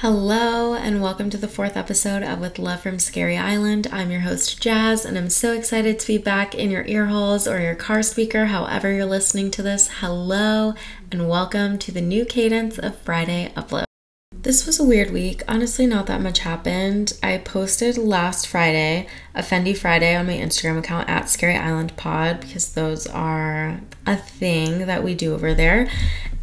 Hello, and welcome to the fourth episode of With Love from Scary Island. I'm your host, Jazz, and I'm so excited to be back in your ear holes or your car speaker, however, you're listening to this. Hello, and welcome to the new cadence of Friday Upload. This was a weird week. Honestly, not that much happened. I posted last Friday, a Fendi Friday, on my Instagram account at Scary Island Pod because those are a thing that we do over there.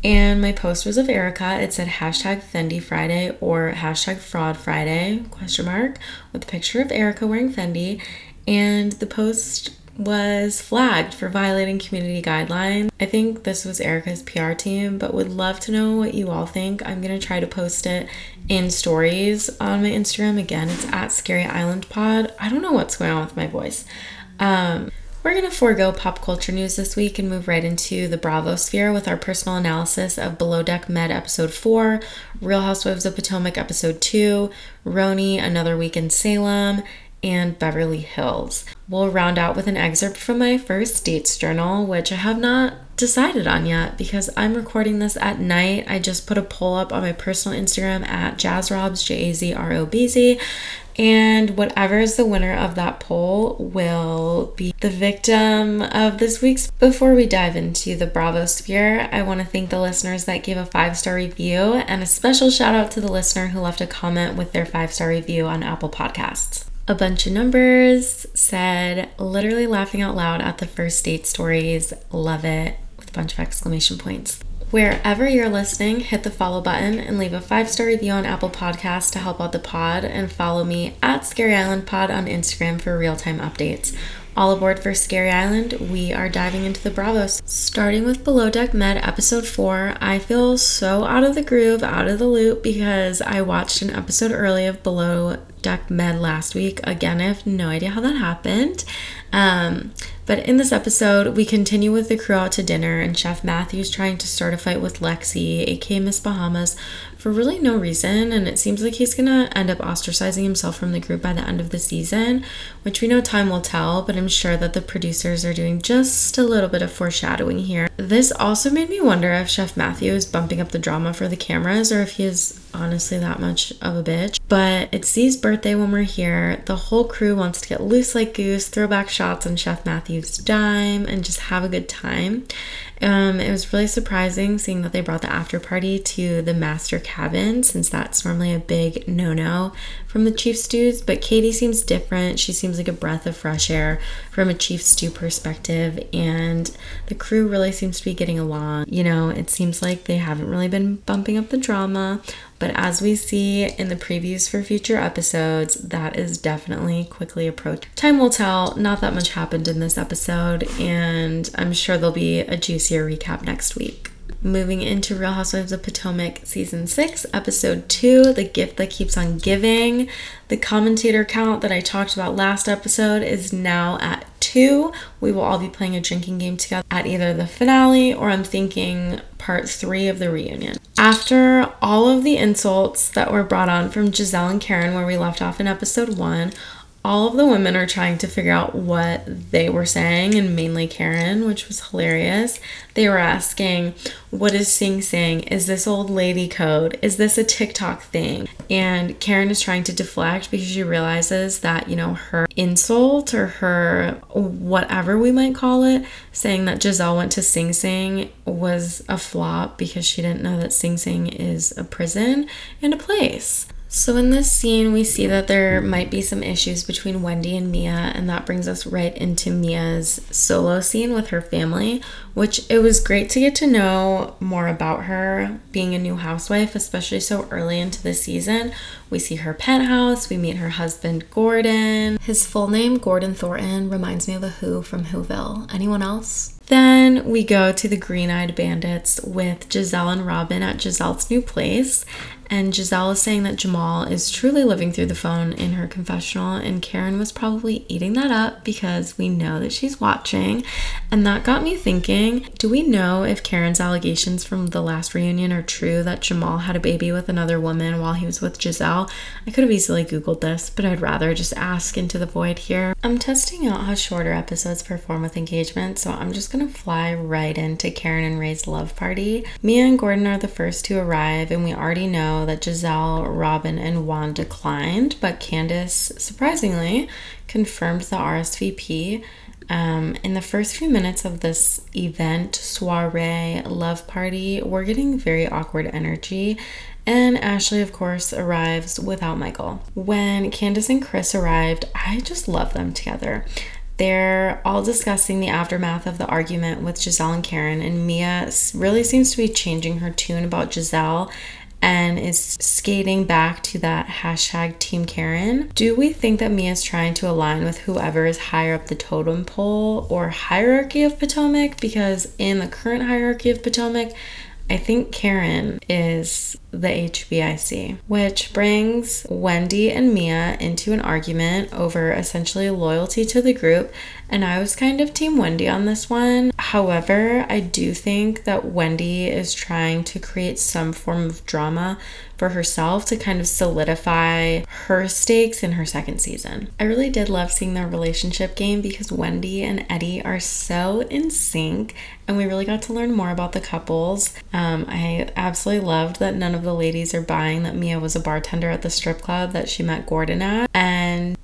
And my post was of Erika. It said hashtag Fendi Friday or hashtag Fraud Friday, question mark, with a picture of Erika wearing Fendi. And the post was flagged for violating community guidelines. I think this was Erika's PR team, but would love to know what you all think. I'm gonna try to post it in stories on my Instagram. Again, it's at Scary Island Pod. I don't know what's going on with my voice. Um, we're to forego pop culture news this week and move right into the Bravo sphere with our personal analysis of Below Deck Med episode 4, Real Housewives of Potomac episode 2, RHONY Another Week in Salem, and Beverly Hills. We'll round out with an excerpt from my first dates journal, which I have not decided on yet because I'm recording this at night. I just put a poll up on my personal Instagram at jazzrobz, J A Z R O B Z, and whatever is the winner of that poll will be the victim of this week's. Before we dive into the Bravo sphere, I want to thank the listeners that gave a five star review and a special shout out to the listener who left a comment with their five star review on Apple Podcasts. A bunch of numbers said, literally laughing out loud at the first date stories. Love it with a bunch of exclamation points. Wherever you're listening, hit the follow button and leave a five star review on Apple Podcasts to help out the pod, and follow me at Scary Island Pod on Instagram for real time updates. All aboard for Scary Island, we are diving into the Bravos. Starting with Below Deck Med episode 4, I feel so out of the groove, out of the loop because I watched an episode early of Below Deck Med last week. Again, I have no idea how that happened. Um, but in this episode, we continue with the crew out to dinner, and Chef Matthews trying to start a fight with Lexi, aka Miss Bahamas, for really no reason. And it seems like he's gonna end up ostracizing himself from the group by the end of the season, which we know time will tell, but I'm sure that the producers are doing just a little bit of foreshadowing here. This also made me wonder if Chef Matthew is bumping up the drama for the cameras or if he is honestly that much of a bitch. But it's Zee's birthday when we're here. The whole crew wants to get loose like goose, throw back shots on Chef Matthew's dime, and just have a good time. Um, it was really surprising seeing that they brought the after party to the master cabin since that's normally a big no no from the chief stews. But Katie seems different. She seems like a breath of fresh air from a chief stew perspective, and the crew really seems to be getting along. You know, it seems like they haven't really been bumping up the drama, but as we see in the previews for future episodes, that is definitely quickly approaching. Time will tell. Not that much happened in this episode, and I'm sure there'll be a juicier recap next week. Moving into Real Housewives of Potomac season 6, episode 2, The Gift That Keeps on Giving. The commentator count that I talked about last episode is now at 2. We will all be playing a drinking game together at either the finale or I'm thinking part 3 of the reunion. After all of the insults that were brought on from Gizelle and Karen, where we left off in episode 1, all of the women are trying to figure out what they were saying, and mainly Karen, which was hilarious. They were asking, What is Sing Sing? Is this old lady code? Is this a TikTok thing? And Karen is trying to deflect because she realizes that, you know, her insult or her whatever we might call it, saying that Gizelle went to Sing Sing was a flop because she didn't know that Sing Sing is a prison and a place. So, in this scene, we see that there might be some issues between Wendy and Mia, and that brings us right into Mia's solo scene with her family, which it was great to get to know more about her being a new housewife, especially so early into the season. We see her penthouse, we meet her husband, Gordon. His full name, Gordon Thornton, reminds me of the Who from Whoville. Anyone else? Then we go to the Green Eyed Bandits with Gizelle and Robyn at Gizelle's new place. And Gizelle is saying that Jamal is truly living through the phone in her confessional, and Karen was probably eating that up because we know that she's watching. And that got me thinking do we know if Karen's allegations from the last reunion are true that Jamal had a baby with another woman while he was with Gizelle? I could have easily Googled this, but I'd rather just ask into the void here. I'm testing out how shorter episodes perform with engagement, so I'm just gonna fly right into Karen and Ray's love party. Mia and Gordon are the first to arrive, and we already know that Gizelle, Robyn, and Juan declined, but Candiace surprisingly confirmed the RSVP. Um, in the first few minutes of this event, soiree, love party, we're getting very awkward energy. And Ashley, of course, arrives without Michael. When Candiace and Chris arrived, I just love them together. They're all discussing the aftermath of the argument with Gizelle and Karen, and Mia really seems to be changing her tune about Gizelle and is skating back to that hashtag Team Karen. Do we think that Mia's trying to align with whoever is higher up the totem pole or hierarchy of Potomac? Because in the current hierarchy of Potomac, I think Karen is the HBIC, which brings Wendy and Mia into an argument over essentially loyalty to the group. And I was kind of Team Wendy on this one. However, I do think that Wendy is trying to create some form of drama for herself to kind of solidify her stakes in her second season. I really did love seeing their relationship game because Wendy and Eddie are so in sync and we really got to learn more about the couples. Um, I absolutely loved that none of the ladies are buying that Mia was a bartender at the strip club that she met Gordon at.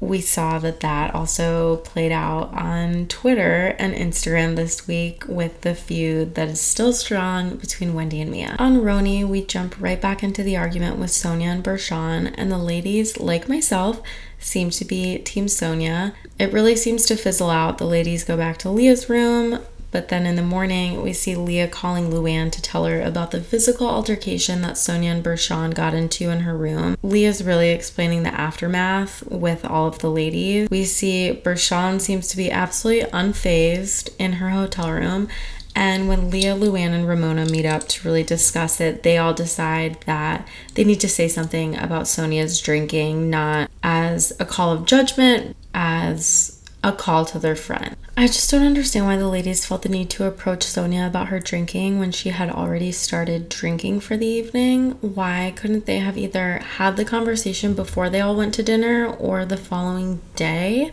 We saw that that also played out on Twitter and Instagram this week with the feud that is still strong between Wendy and Mia. On RHONY, we jump right back into the argument with Sonja and Bershan, and the ladies, like myself, seem to be Team Sonja. It really seems to fizzle out. The ladies go back to Leah's room. But then in the morning, we see Leah calling Luann to tell her about the physical altercation that Sonja and Bershan got into in her room. Leah's really explaining the aftermath with all of the ladies. We see Bershan seems to be absolutely unfazed in her hotel room. And when Leah, Luann, and Ramona meet up to really discuss it, they all decide that they need to say something about Sonja's drinking, not as a call of judgment, as a call to their friend. I just don't understand why the ladies felt the need to approach Sonja about her drinking when she had already started drinking for the evening. Why couldn't they have either had the conversation before they all went to dinner or the following day?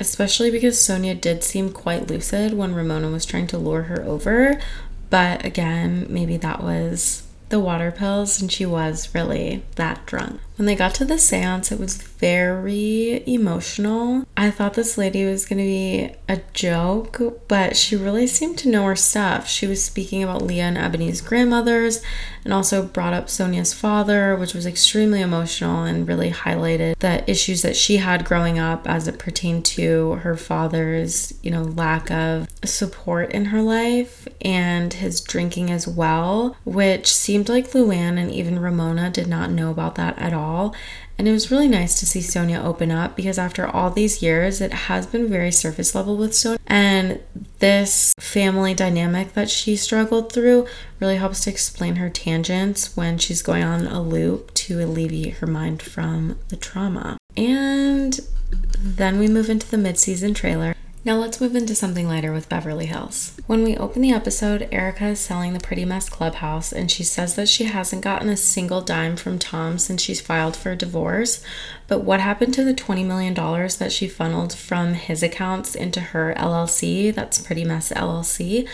Especially because Sonja did seem quite lucid when Ramona was trying to lure her over. But again, maybe that was the water pills and she was really that drunk. When they got to the seance, it was very emotional. I thought this lady was going to be a joke, but she really seemed to know her stuff. She was speaking about Leah and Eboni's grandmothers and also brought up Sonja's father, which was extremely emotional and really highlighted the issues that she had growing up as it pertained to her father's, you know, lack of support in her life and his drinking as well, which seemed like Luann and even Ramona did not know about that at all all. And it was really nice to see Sonja open up because after all these years, it has been very surface level with Sonja. And this family dynamic that she struggled through really helps to explain her tangents when she's going on a loop to alleviate her mind from the trauma. And then we move into the mid season trailer. Now let's move into something lighter with Beverly Hills. When we open the episode, Erika is selling the Pretty Mess Clubhouse and she says that she hasn't gotten a single dime from Tom since she's filed for a divorce. But what happened to the $20 million that she funneled from his accounts into her LLC? That's Pretty Mess LLC.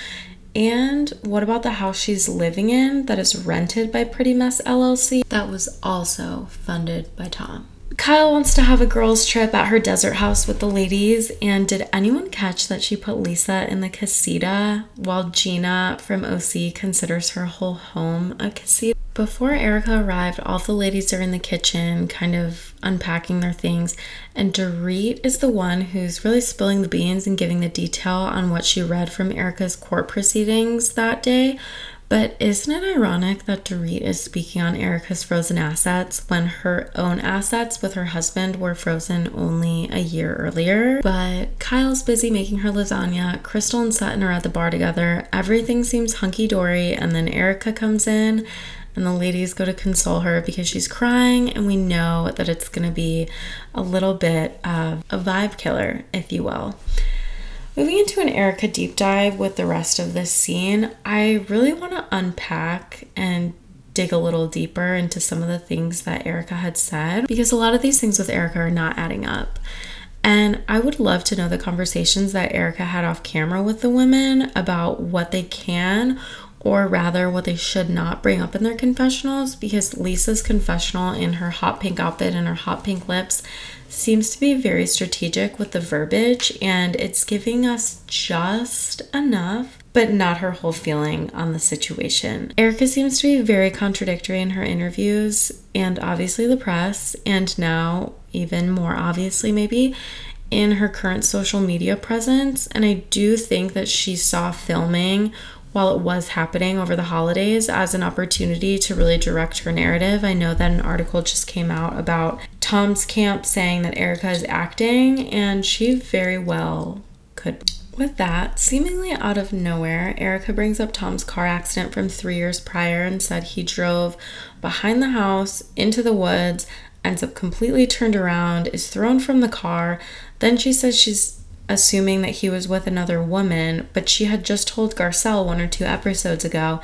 And what about the house she's living in that is rented by Pretty Mess LLC? That was also funded by Tom. Kyle wants to have a girls' trip at her desert house with the ladies. And did anyone catch that she put Lisa in the casita while Gina from OC considers her whole home a casita? Before Erika arrived, all the ladies are in the kitchen, kind of unpacking their things. And Dorit is the one who's really spilling the beans and giving the detail on what she read from Erika's court proceedings that day. But isn't it ironic that Dorit is speaking on Erika's frozen assets when her own assets with her husband were frozen only a year earlier? But Kyle's busy making her lasagna, Crystal and Sutton are at the bar together, everything seems hunky dory, and then Erika comes in and the ladies go to console her because she's crying, and we know that it's gonna be a little bit of a vibe killer, if you will. Moving into an Erika deep dive with the rest of this scene, I really want to unpack and dig a little deeper into some of the things that Erika had said because a lot of these things with Erika are not adding up. And I would love to know the conversations that Erika had off camera with the women about what they can or rather, what they should not bring up in their confessionals, because Lisa's confessional in her hot pink outfit and her hot pink lips seems to be very strategic with the verbiage, and it's giving us just enough but not her whole feeling on the situation. Erika seems to be very contradictory in her interviews and obviously the press, and now even more obviously, maybe in her current social media presence. And I do think that she saw filming while it was happening over the holidays as an opportunity to really direct her narrative. I know that an article just came out about Tom's camp saying that Erika is acting, and she very well could with that, seemingly out of nowhere, Erika brings up Tom's car accident from three years prior and said he drove behind the house into the woods, ends up completely turned around, is thrown from the car. Then she says she's assuming that he was with another woman, but she had just told Garcelle one or two episodes ago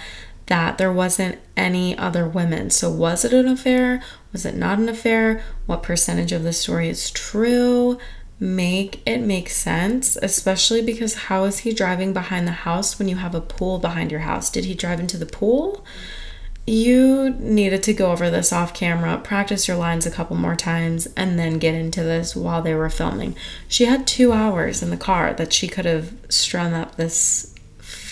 that there wasn't any other women. So, was it an affair? Was it not an affair? What percentage of the story is true? make it make sense, especially because how is he driving behind the house when you have a pool behind your house? Did he drive into the pool? You needed to go over this off camera, practice your lines a couple more times, and then get into this while they were filming. She had two hours in the car that she could have strung up this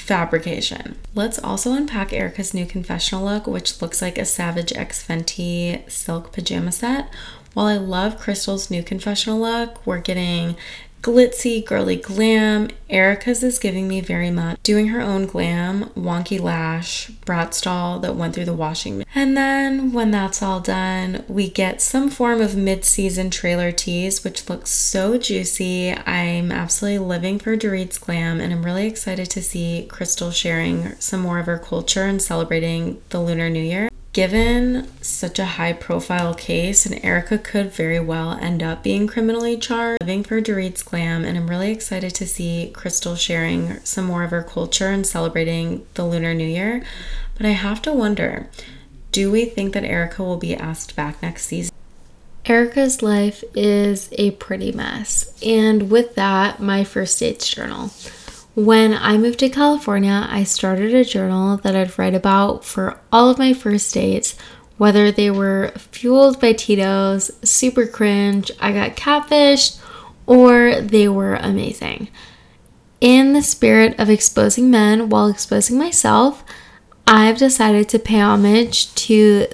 fabrication. Let's also unpack Erika's new confessional look, which looks like a Savage X Fenty silk pajama set while I love Crystal's new confessional look, we're getting glitzy, girly glam. Erika's is giving me very much doing her own glam, wonky lash, brat style that went through the washing. And then when that's all done, we get some form of mid-season trailer tease, which looks so juicy. I'm absolutely living for Dorit's glam, and I'm really excited to see Crystal sharing some more of her culture and celebrating the Lunar New Year given such a high profile case, and Erika could very well end up being criminally charged, living for Dorit's glam, and I'm really excited to see Crystal sharing some more of her culture and celebrating the Lunar New Year. But I have to wonder do we think that Erika will be asked back next season? Erika's life is a pretty mess. And with that, my first dates journal. When I moved to California, I started a journal that I'd write about for all of my first dates, whether they were fueled by Tito's, super cringe, I got catfished, or they were amazing. In the spirit of exposing men while exposing myself, I've decided to pay homage to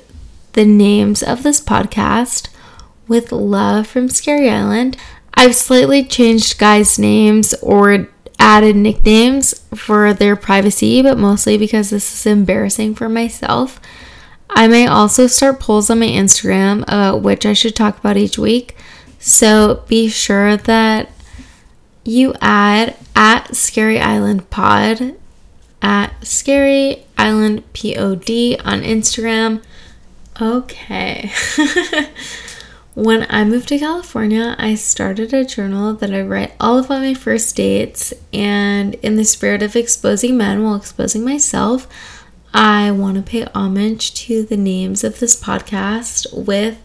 the names of this podcast with love from Scary Island. I've slightly changed guys' names or added nicknames for their privacy, but mostly because this is embarrassing for myself. I may also start polls on my Instagram about which I should talk about each week. So be sure that you add at Scary Island Pod, at Scary Island Pod on Instagram. Okay. When I moved to California, I started a journal that I write all about my first dates, and in the spirit of exposing men while exposing myself, I want to pay homage to the names of this podcast with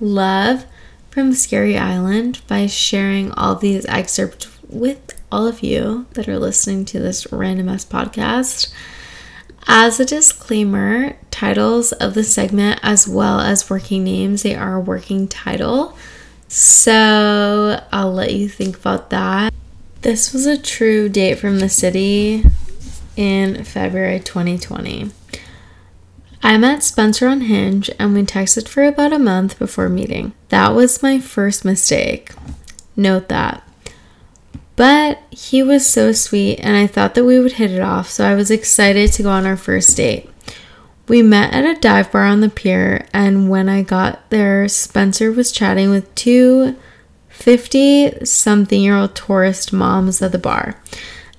love from Scary Island by sharing all these excerpts with all of you that are listening to this random ass podcast. As a disclaimer, titles of the segment as well as working names, they are a working title. So I'll let you think about that. This was a true date from the city in February 2020. I met Spencer on Hinge and we texted for about a month before meeting. That was my first mistake. Note that. But he was so sweet, and I thought that we would hit it off, so I was excited to go on our first date. We met at a dive bar on the pier, and when I got there, Spencer was chatting with two 50 something year old tourist moms at the bar.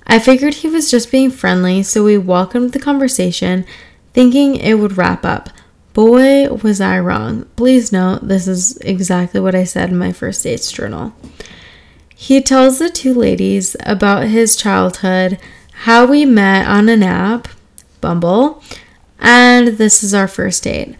I figured he was just being friendly, so we welcomed the conversation, thinking it would wrap up. Boy, was I wrong. Please note, this is exactly what I said in my first dates journal. He tells the two ladies about his childhood, how we met on an app, Bumble, and this is our first date.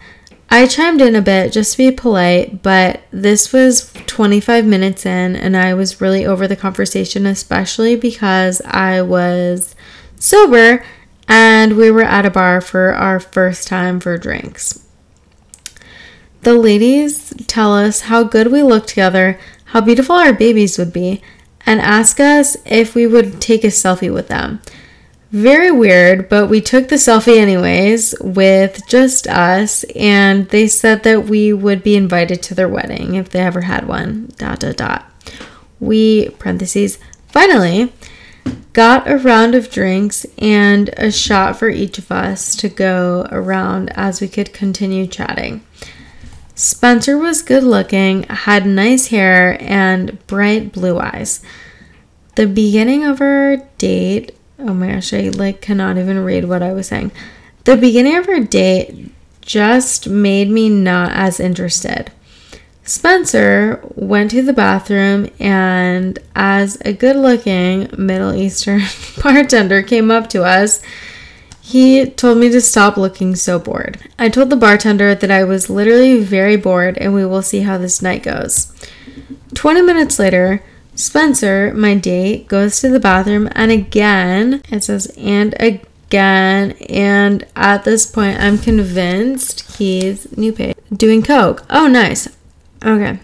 I chimed in a bit just to be polite, but this was 25 minutes in, and I was really over the conversation, especially because I was sober and we were at a bar for our first time for drinks. The ladies tell us how good we look together, how beautiful our babies would be, and ask us if we would take a selfie with them. Very weird, but we took the selfie anyways with just us, and they said that we would be invited to their wedding if they ever had one. Dot dot dot. We parentheses finally got a round of drinks and a shot for each of us to go around as we could continue chatting. Spencer was good looking, had nice hair, and bright blue eyes. The beginning of our date, oh my gosh, I like cannot even read what I was saying. The beginning of our date just made me not as interested. Spencer went to the bathroom, and as a good looking Middle Eastern bartender came up to us, he told me to stop looking so bored. I told the bartender that I was literally very bored and we will see how this night goes. 20 minutes later, Spencer, my date, goes to the bathroom and again, it says, and again, and at this point, I'm convinced he's new page doing coke. Oh, nice. Okay.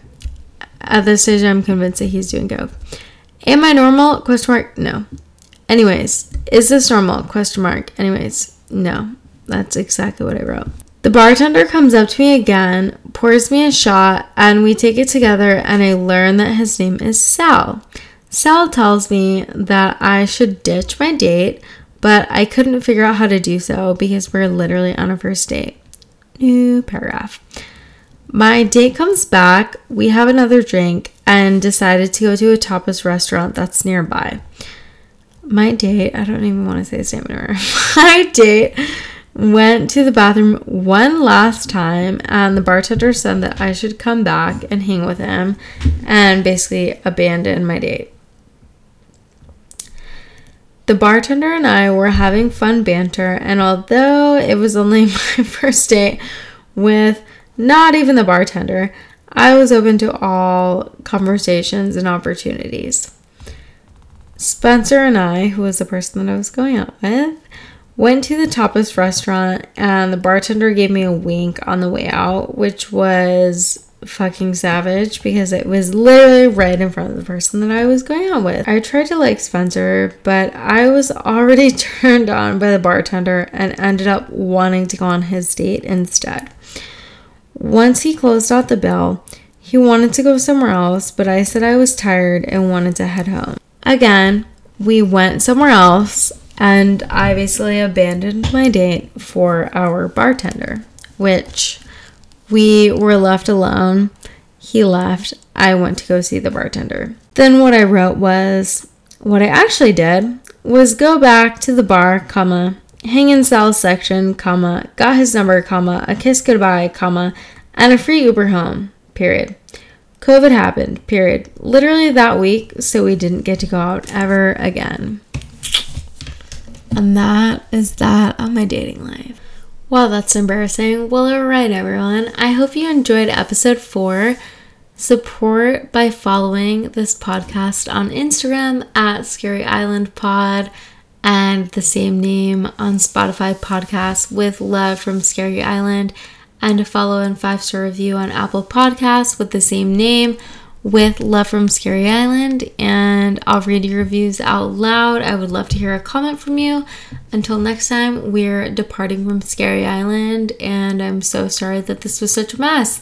At this stage, I'm convinced that he's doing coke. Am I normal? Question mark. No. Anyways, is this normal? Question mark. Anyways, no. That's exactly what I wrote. The bartender comes up to me again, pours me a shot, and we take it together. And I learn that his name is Sal. Sal tells me that I should ditch my date, but I couldn't figure out how to do so because we're literally on a first date. New paragraph. My date comes back, we have another drink, and decided to go to a tapas restaurant that's nearby. My date, I don't even want to say his name anymore. My date went to the bathroom one last time, and the bartender said that I should come back and hang with him and basically abandon my date. The bartender and I were having fun banter, and although it was only my first date with not even the bartender. I was open to all conversations and opportunities. Spencer and I, who was the person that I was going out with, went to the tapas restaurant and the bartender gave me a wink on the way out, which was fucking savage because it was literally right in front of the person that I was going out with. I tried to like Spencer, but I was already turned on by the bartender and ended up wanting to go on his date instead. Once he closed out the bill, he wanted to go somewhere else, but I said I was tired and wanted to head home. Again, we went somewhere else, and I basically abandoned my date for our bartender, which we were left alone. He left. I went to go see the bartender. Then what I wrote was what I actually did was go back to the bar, comma, hang in Sal's section, comma, got his number, comma, a kiss goodbye, comma, and a free Uber home, period. COVID happened, period. Literally that week, so we didn't get to go out ever again. And that is that on my dating life. Wow, that's embarrassing. Well, alright, everyone. I hope you enjoyed episode four. Support by following this podcast on Instagram at Scary Island Pod and the same name on Spotify podcasts with love from Scary Island, and a follow and five star review on Apple Podcasts with the same name with love from Scary Island. And I'll read your reviews out loud. I would love to hear a comment from you. Until next time, we're departing from Scary Island, and I'm so sorry that this was such a mess.